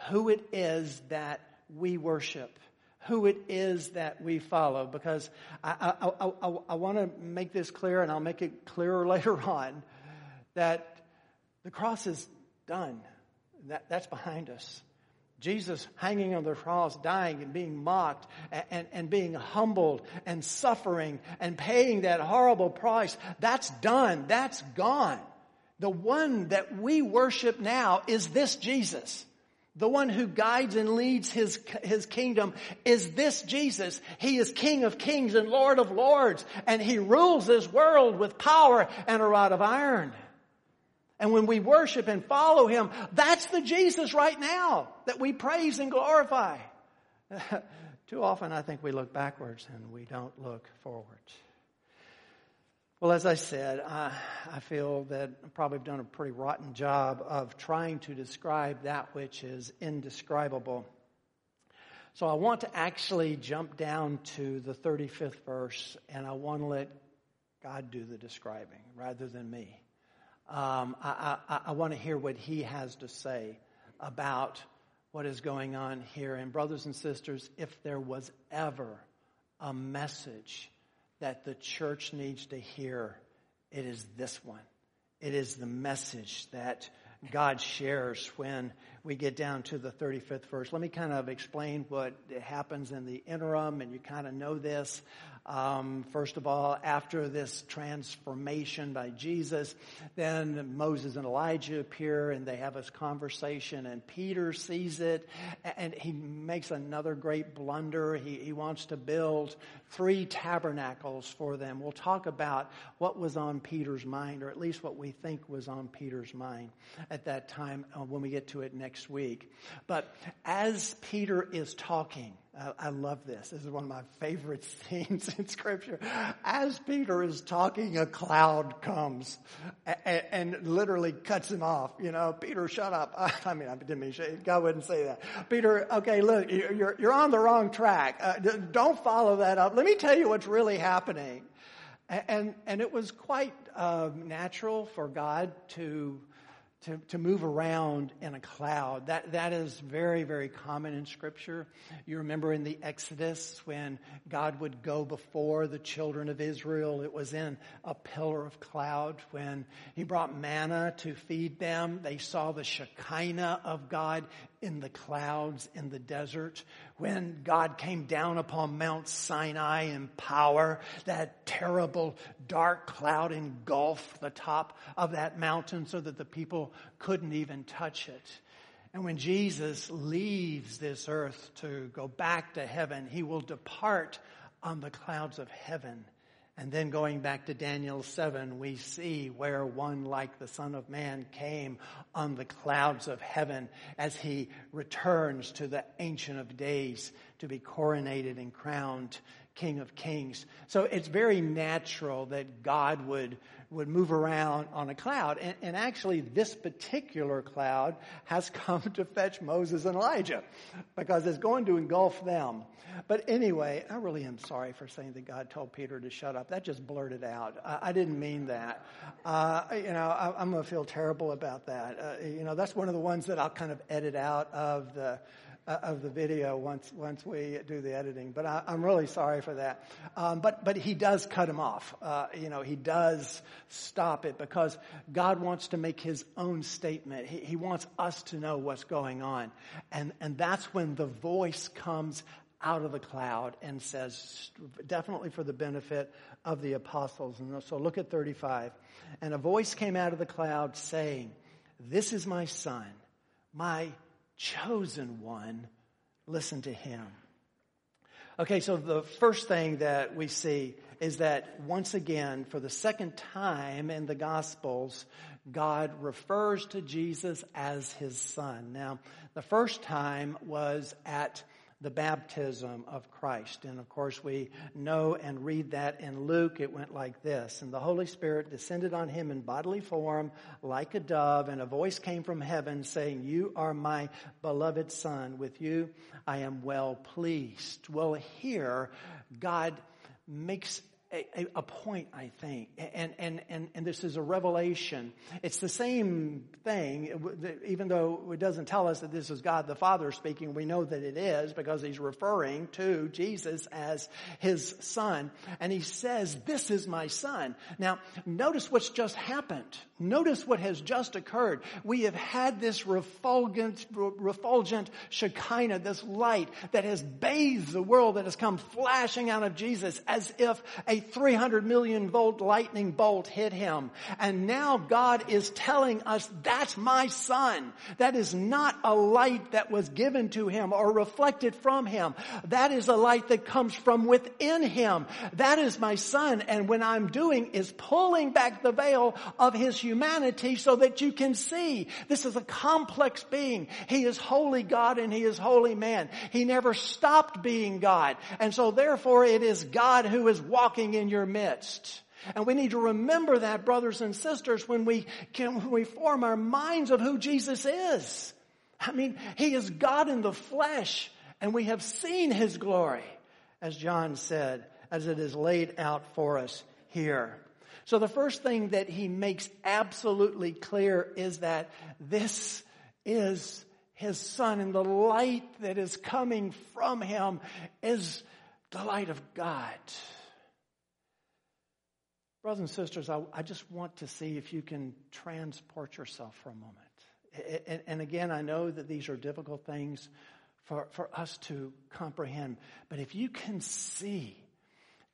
who it is that we worship, who it is that we follow, because I, I, I, I want to make this clear, and I'll make it clearer <laughs> later on, that the cross is done. That, that's behind us. Jesus hanging on the cross, dying and being mocked and, and, and, being humbled and suffering and paying that horrible price, that's done. That's gone. The one that we worship now is this Jesus. The one who guides and leads his, his kingdom is this Jesus. He is King of kings and Lord of lords, and he rules this world with power and a rod of iron. And when we worship and follow him, that's the Jesus right now that we praise and glorify. <laughs> Too often I think we look backwards and we don't look forwards. Well, as I said, I, I feel that I probably have done a pretty rotten job of trying to describe that which is indescribable. So I want to actually jump down to the 35th verse and I want to let God do the describing rather than me. Um, I, I, I want to hear what he has to say about what is going on here. And brothers and sisters, if there was ever a message that the church needs to hear, it is this one. It is the message that God shares when we get down to the 35th verse. Let me kind of explain what happens in the interim, and you kind of know this. Um, first of all, after this transformation by Jesus, then Moses and Elijah appear and they have this conversation and Peter sees it and he makes another great blunder. He, he wants to build three tabernacles for them. We'll talk about what was on Peter's mind or at least what we think was on Peter's mind at that time uh, when we get to it next next week. But as Peter is talking, I, I love this. This is one of my favorite <laughs> scenes in scripture. As Peter is talking, a cloud comes and, and literally cuts him off. You know, Peter, shut up. <laughs> I mean, I didn't mean, God wouldn't say that. Peter, okay, look, you're, you're on the wrong track. Uh, don't follow that up. Let me tell you what's really happening. And, and it was quite uh, natural for God to to, to move around in a cloud. That, that is very, very common in scripture. You remember in the Exodus when God would go before the children of Israel, it was in a pillar of cloud. When he brought manna to feed them, they saw the Shekinah of God in the clouds in the desert, when God came down upon Mount Sinai in power, that terrible dark cloud engulfed the top of that mountain so that the people couldn't even touch it. And when Jesus leaves this earth to go back to heaven, he will depart on the clouds of heaven and then going back to Daniel 7, we see where one like the Son of Man came on the clouds of heaven as he returns to the Ancient of Days to be coronated and crowned King of Kings. So it's very natural that God would, would move around on a cloud. And, and, actually, this particular cloud has <laughs> come to fetch Moses and Elijah because it's going to engulf them. But anyway, I really am sorry for saying that God told Peter to shut up. That just blurted out. I, I didn't mean that. Uh, you know, I, am going to feel terrible about that. Uh, you know, that's one of the ones that I'll kind of edit out of the of the video once once we do the editing. But I, am really sorry for that. Um, but but he does cut him off. Uh, you know, he does stop it because God wants to make His own statement. He, he wants us to know what's going on, and and that's when the voice comes out of the cloud and says, definitely for the benefit of the apostles. And so look at 35. And a voice came out of the cloud saying, This is my son, my chosen one, listen to him. Okay, so the first thing that we see is that once again, for the second time in the Gospels, God refers to Jesus as his son. Now, the first time was at the baptism of Christ. And of course, we know and read that in Luke. It went like this And the Holy Spirit descended on him in bodily form like a dove, and a voice came from heaven saying, You are my beloved Son. With you I am well pleased. Well, here, God makes a, a, point, I think, and, and, and, and this is a revelation. It's the same thing, even though it doesn't tell us that this is God the Father speaking, we know that it is because he's referring to Jesus as his son. And he says, this is my son. Now, notice what's just happened. Notice what has just occurred. We have had this refulgent, refulgent Shekinah, this light that has bathed the world that has come flashing out of Jesus as if a 300 million volt lightning bolt hit him. And now God is telling us, that's my son. That is not a light that was given to him or reflected from him. That is a light that comes from within him. That is my son. And when I'm doing is pulling back the veil of his humanity so that you can see this is a complex being. He is holy God and he is holy man. He never stopped being God. And so therefore it is God who is walking in your midst. And we need to remember that, brothers and sisters, when we can, when we form our minds of who Jesus is. I mean, He is God in the flesh, and we have seen His glory, as John said, as it is laid out for us here. So the first thing that He makes absolutely clear is that this is His Son, and the light that is coming from Him is the light of God. Brothers and sisters, I, I, just want to see if you can transport yourself for a moment. And, and again, I know that these are difficult things for, for us to comprehend, but if you can see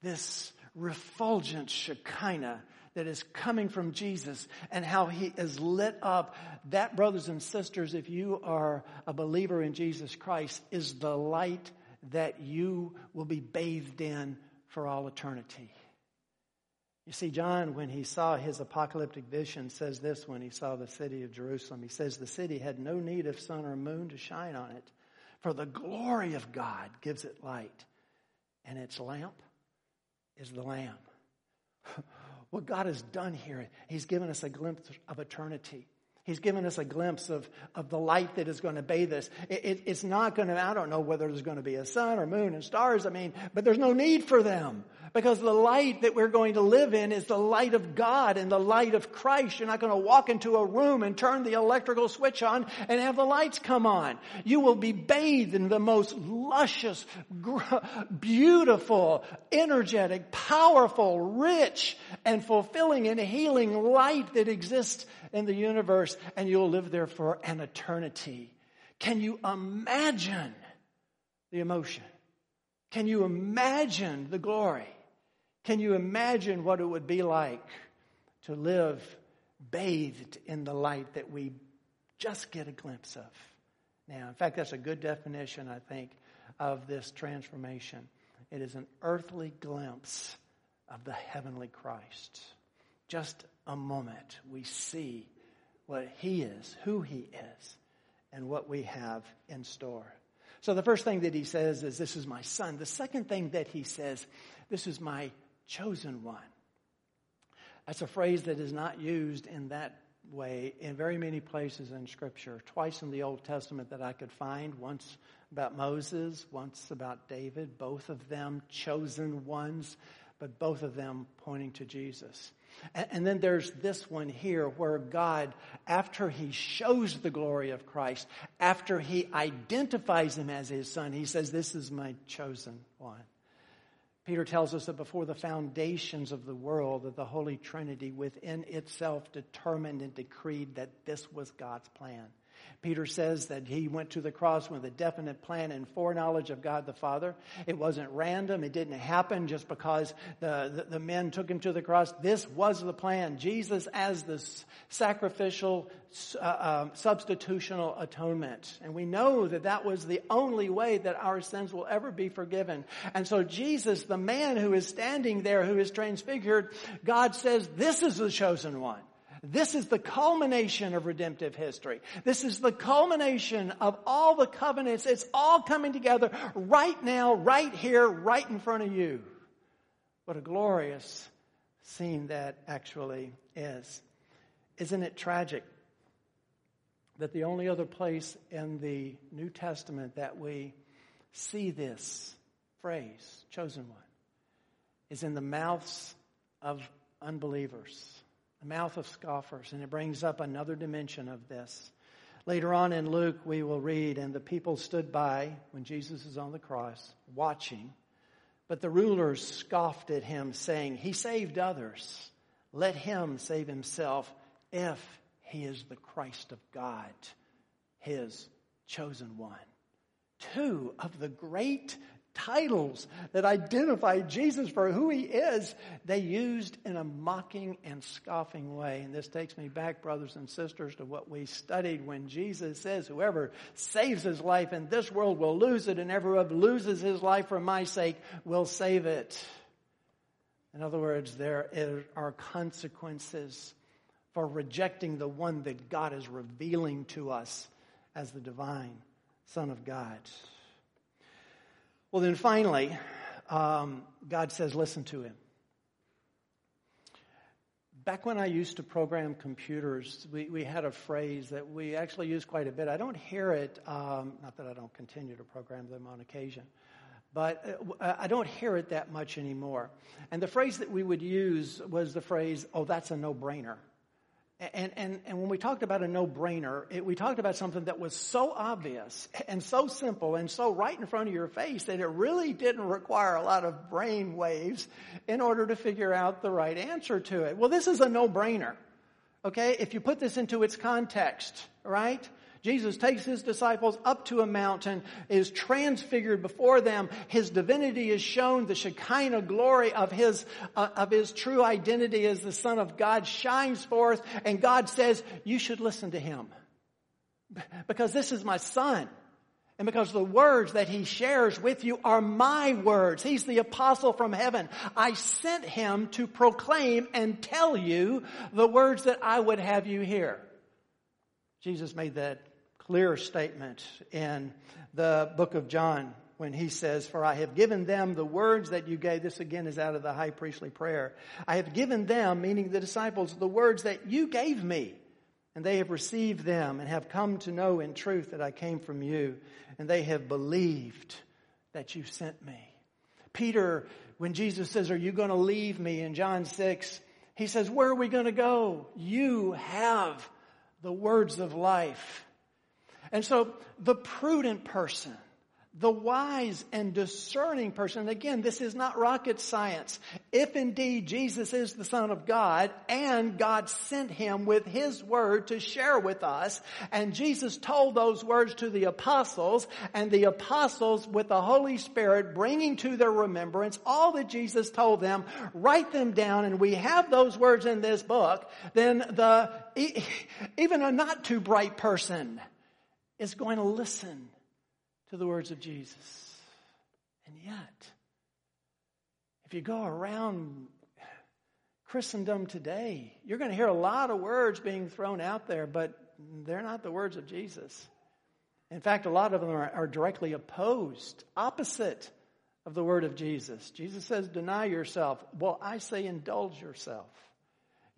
this refulgent Shekinah that is coming from Jesus and how he is lit up, that, brothers and sisters, if you are a believer in Jesus Christ, is the light that you will be bathed in for all eternity. You see, John, when he saw his apocalyptic vision, says this when he saw the city of Jerusalem. He says, The city had no need of sun or moon to shine on it, for the glory of God gives it light, and its lamp is the Lamb. <laughs> what God has done here, He's given us a glimpse of eternity. He's given us a glimpse of, of the light that is going to bathe us. It, it, it's not going to, I don't know whether there's going to be a sun or moon and stars, I mean, but there's no need for them. Because the light that we're going to live in is the light of God and the light of Christ. You're not going to walk into a room and turn the electrical switch on and have the lights come on. You will be bathed in the most luscious, beautiful, energetic, powerful, rich, and fulfilling and healing light that exists in the universe and you'll live there for an eternity. Can you imagine the emotion? Can you imagine the glory? Can you imagine what it would be like to live bathed in the light that we just get a glimpse of now? In fact, that's a good definition, I think, of this transformation. It is an earthly glimpse of the heavenly Christ. Just a moment, we see what He is, who He is, and what we have in store. So the first thing that He says is, This is my Son. The second thing that He says, This is my chosen one. That's a phrase that is not used in that way in very many places in Scripture. Twice in the Old Testament that I could find, once about Moses, once about David, both of them chosen ones, but both of them pointing to Jesus. And, then there's this one here where God, after he shows the glory of Christ, after he identifies him as his son, he says, This is my chosen one. Peter tells us that before the foundations of the world, that the Holy Trinity within itself determined and decreed that this was God's plan. Peter says that he went to the cross with a definite plan and foreknowledge of God the Father. It wasn't random. It didn't happen just because the, the, the, men took him to the cross. This was the plan. Jesus as the sacrificial, uh, um, substitutional atonement. And we know that that was the only way that our sins will ever be forgiven. And so Jesus, the man who is standing there, who is transfigured, God says, this is the chosen one. This is the culmination of redemptive history. This is the culmination of all the covenants. It's all coming together right now, right here, right in front of you. What a glorious scene that actually is. Isn't it tragic that the only other place in the New Testament that we see this phrase, chosen one, is in the mouths of unbelievers? The mouth of scoffers. And it brings up another dimension of this. Later on in Luke, we will read, and the people stood by when Jesus is on the cross, watching. But the rulers scoffed at him, saying, He saved others. Let him save himself if he is the Christ of God, his chosen one. Two of the great titles that identify Jesus for who he is, they used in a mocking and scoffing way. And this takes me back, brothers and sisters, to what we studied when Jesus says, whoever saves his life in this world will lose it, and whoever loses his life for my sake will save it. In other words, there are consequences for rejecting the one that God is revealing to us as the divine Son of God. Well, then finally, um, God says, listen to him. Back when I used to program computers, we, we had a phrase that we actually use quite a bit. I don't hear it, um, not that I don't continue to program them on occasion, but uh, I don't hear it that much anymore. And the phrase that we would use was the phrase, oh, that's a no brainer. And, and, and when we talked about a no-brainer, we talked about something that was so obvious and so simple and so right in front of your face that it really didn't require a lot of brain waves in order to figure out the right answer to it. Well, this is a no-brainer. Okay? If you put this into its context, right? Jesus takes his disciples up to a mountain, is transfigured before them. His divinity is shown. The Shekinah glory of his, uh, of his true identity as the Son of God shines forth. And God says, you should listen to him. Because this is my son. And because the words that he shares with you are my words. He's the apostle from heaven. I sent him to proclaim and tell you the words that I would have you hear. Jesus made that clear statement in the book of John when he says, For I have given them the words that you gave. This again is out of the high priestly prayer. I have given them, meaning the disciples, the words that you gave me. And they have received them and have come to know in truth that I came from you and they have believed that you sent me. Peter, when Jesus says, Are you going to leave me in John 6? He says, Where are we going to go? You have the words of life. And so the prudent person the wise and discerning person, and again, this is not rocket science. If indeed Jesus is the Son of God and God sent him with his word to share with us, and Jesus told those words to the apostles, and the apostles with the Holy Spirit bringing to their remembrance all that Jesus told them, write them down, and we have those words in this book, then the, <laughs> even a not too bright person is going to listen to the words of Jesus. And yet, if you go around Christendom today, you're going to hear a lot of words being thrown out there, but they're not the words of Jesus. In fact, a lot of them are, are directly opposed, opposite of the word of Jesus. Jesus says, deny yourself. Well, I say indulge yourself.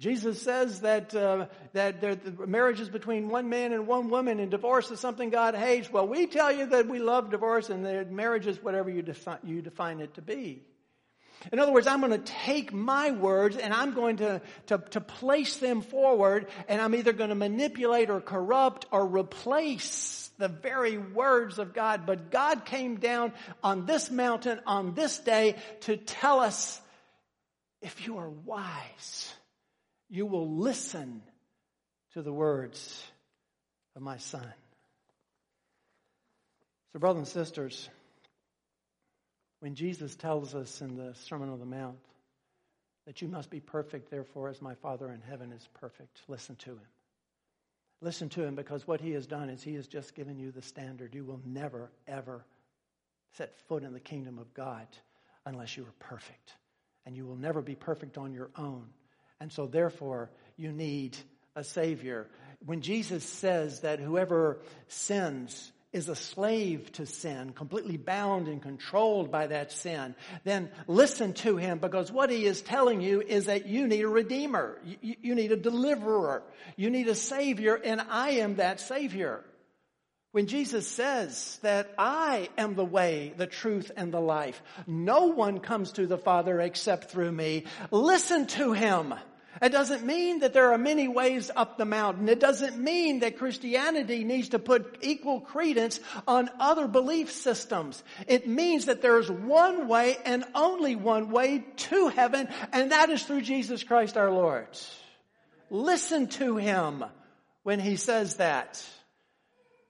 Jesus says that uh, that the marriage is between one man and one woman, and divorce is something God hates. Well, we tell you that we love divorce, and that marriage is whatever you define, you define it to be. In other words, I'm going to take my words and I'm going to, to, to place them forward, and I'm either going to manipulate or corrupt or replace the very words of God. But God came down on this mountain on this day to tell us if you are wise you will listen to the words of my son. So, brothers and sisters, when Jesus tells us in the Sermon on the Mount that you must be perfect, therefore, as my Father in heaven is perfect, listen to him. Listen to him because what he has done is he has just given you the standard. You will never, ever set foot in the kingdom of God unless you are perfect. And you will never be perfect on your own. And so, therefore, you need a Savior. When Jesus says that whoever sins is a slave to sin, completely bound and controlled by that sin, then listen to him because what he is telling you is that you need a redeemer. You, you, need a deliverer. You need a savior and I am that savior. When Jesus says that I am the way, the truth, and the life, no one comes to the Father except through me. Listen to him. It doesn't mean that there are many ways up the mountain. It doesn't mean that Christianity needs to put equal credence on other belief systems. It means that there is one way and only one way to heaven, and that is through Jesus Christ our Lord. Listen to him when he says that.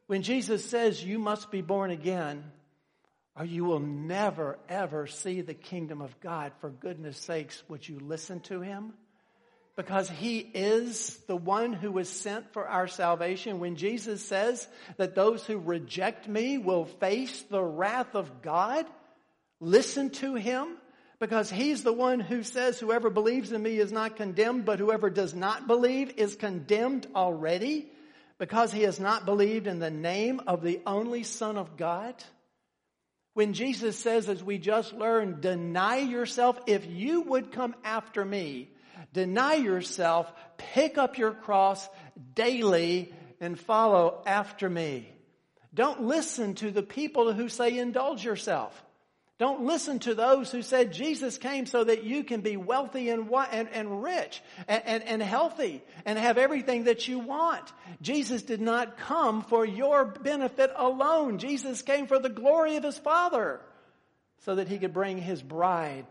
When Jesus says you must be born again, or you will never ever see the kingdom of God, for goodness sakes, would you listen to him? Because he is the one who was sent for our salvation. When Jesus says that those who reject me will face the wrath of God, listen to him because he's the one who says whoever believes in me is not condemned, but whoever does not believe is condemned already because he has not believed in the name of the only son of God. When Jesus says, as we just learned, deny yourself, if you would come after me, Deny yourself, pick up your cross daily, and follow after me. Don't listen to the people who say indulge yourself. Don't listen to those who said Jesus came so that you can be wealthy and, and, and rich and, and, and healthy and have everything that you want. Jesus did not come for your benefit alone. Jesus came for the glory of his Father so that he could bring his bride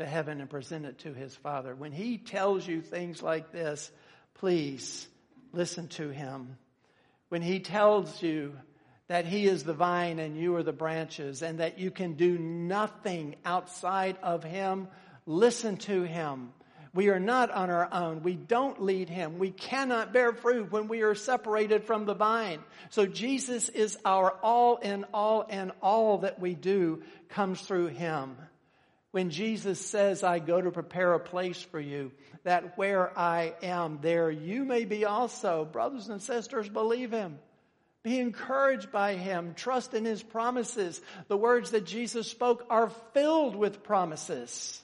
to heaven and present it to his Father. When he tells you things like this, please listen to him. When he tells you that he is the vine and you are the branches and that you can do nothing outside of him, listen to him. We are not on our own. We don't lead him. We cannot bear fruit when we are separated from the vine. So Jesus is our all in all and all that we do comes through him. When Jesus says, I go to prepare a place for you, that where I am there you may be also. Brothers and sisters, believe him. Be encouraged by him. Trust in his promises. The words that Jesus spoke are filled with promises.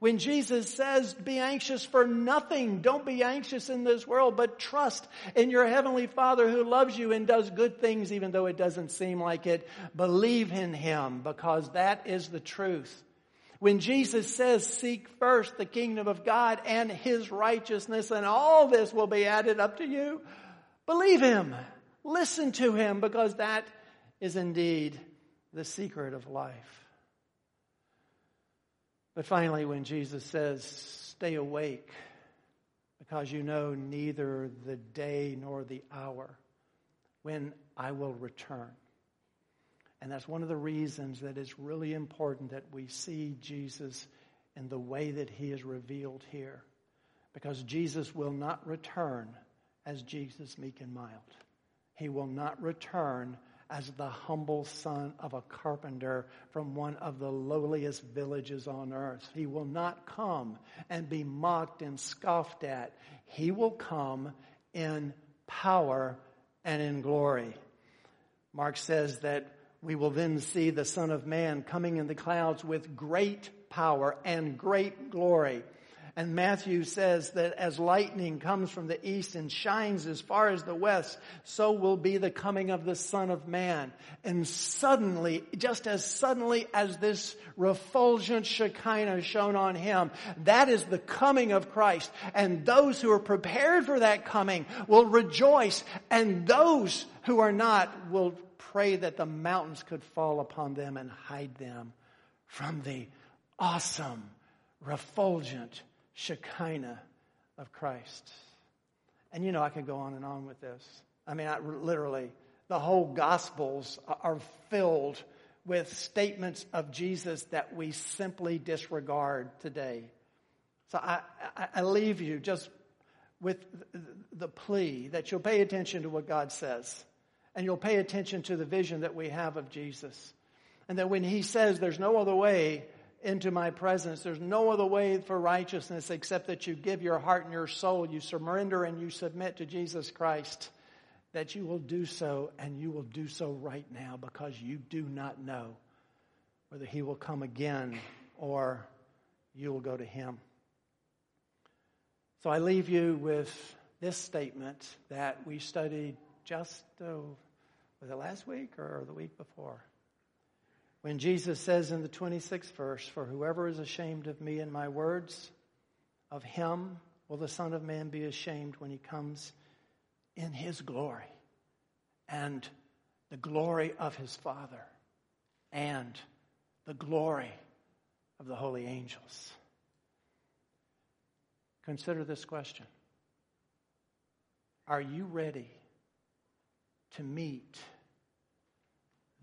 When Jesus says, be anxious for nothing, don't be anxious in this world, but trust in your heavenly Father who loves you and does good things even though it doesn't seem like it. Believe in him because that is the truth. When Jesus says, seek first the kingdom of God and his righteousness and all this will be added up to you, believe him. Listen to him because that is indeed the secret of life. But finally, when Jesus says, stay awake because you know neither the day nor the hour when I will return. And that's one of the reasons that it's really important that we see Jesus in the way that he is revealed here. Because Jesus will not return as Jesus meek and mild. He will not return as the humble son of a carpenter from one of the lowliest villages on earth. He will not come and be mocked and scoffed at. He will come in power and in glory. Mark says that we will then see the Son of Man coming in the clouds with great power and great glory. And Matthew says that as lightning comes from the east and shines as far as the west, so will be the coming of the Son of Man. And suddenly, just as suddenly as this refulgent Shekinah shone on him, that is the coming of Christ. And those who are prepared for that coming will rejoice. And those who are not will pray that the mountains could fall upon them and hide them from the awesome, refulgent Shekinah of Christ. And you know, I could go on and on with this. I mean, I, literally, the whole Gospels are filled with statements of Jesus that we simply disregard today. So I, I, I leave you just with the plea that you'll pay attention to what God says and you'll pay attention to the vision that we have of Jesus. And that when he says there's no other way into my presence. There's no other way for righteousness except that you give your heart and your soul, you surrender and you submit to Jesus Christ. That you will do so and you will do so right now because you do not know whether he will come again or you will go to him. So I leave you with this statement that we studied just, oh, was it last week or the week before? When Jesus says in the 26th verse, For whoever is ashamed of me and my words, of him will the Son of Man be ashamed when he comes in his glory and the glory of his Father and the glory of the holy angels. Consider this question Are you ready to meet?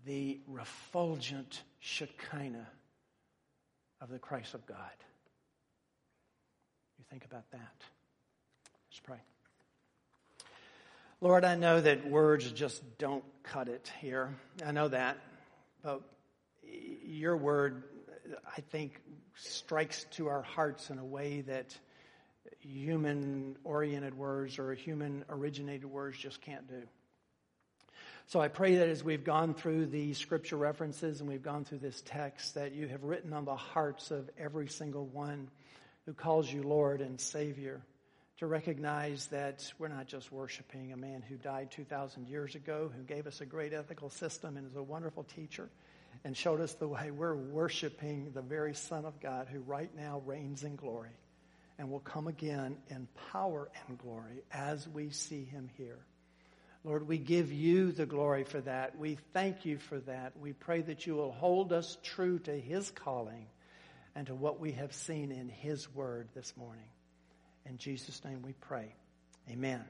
the refulgent Shekinah of the Christ of God. You think about that. Let's pray. Lord, I know that words just don't cut it here. I know that. But your word, I think, strikes to our hearts in a way that human oriented words or human originated words just can't do. So I pray that as we've gone through the scripture references and we've gone through this text, that you have written on the hearts of every single one who calls you Lord and Savior to recognize that we're not just worshiping a man who died 2,000 years ago, who gave us a great ethical system and is a wonderful teacher and showed us the way. We're worshiping the very Son of God who right now reigns in glory and will come again in power and glory as we see him here. Lord, we give you the glory for that. We thank you for that. We pray that you will hold us true to his calling and to what we have seen in his word this morning. In Jesus' name we pray. Amen.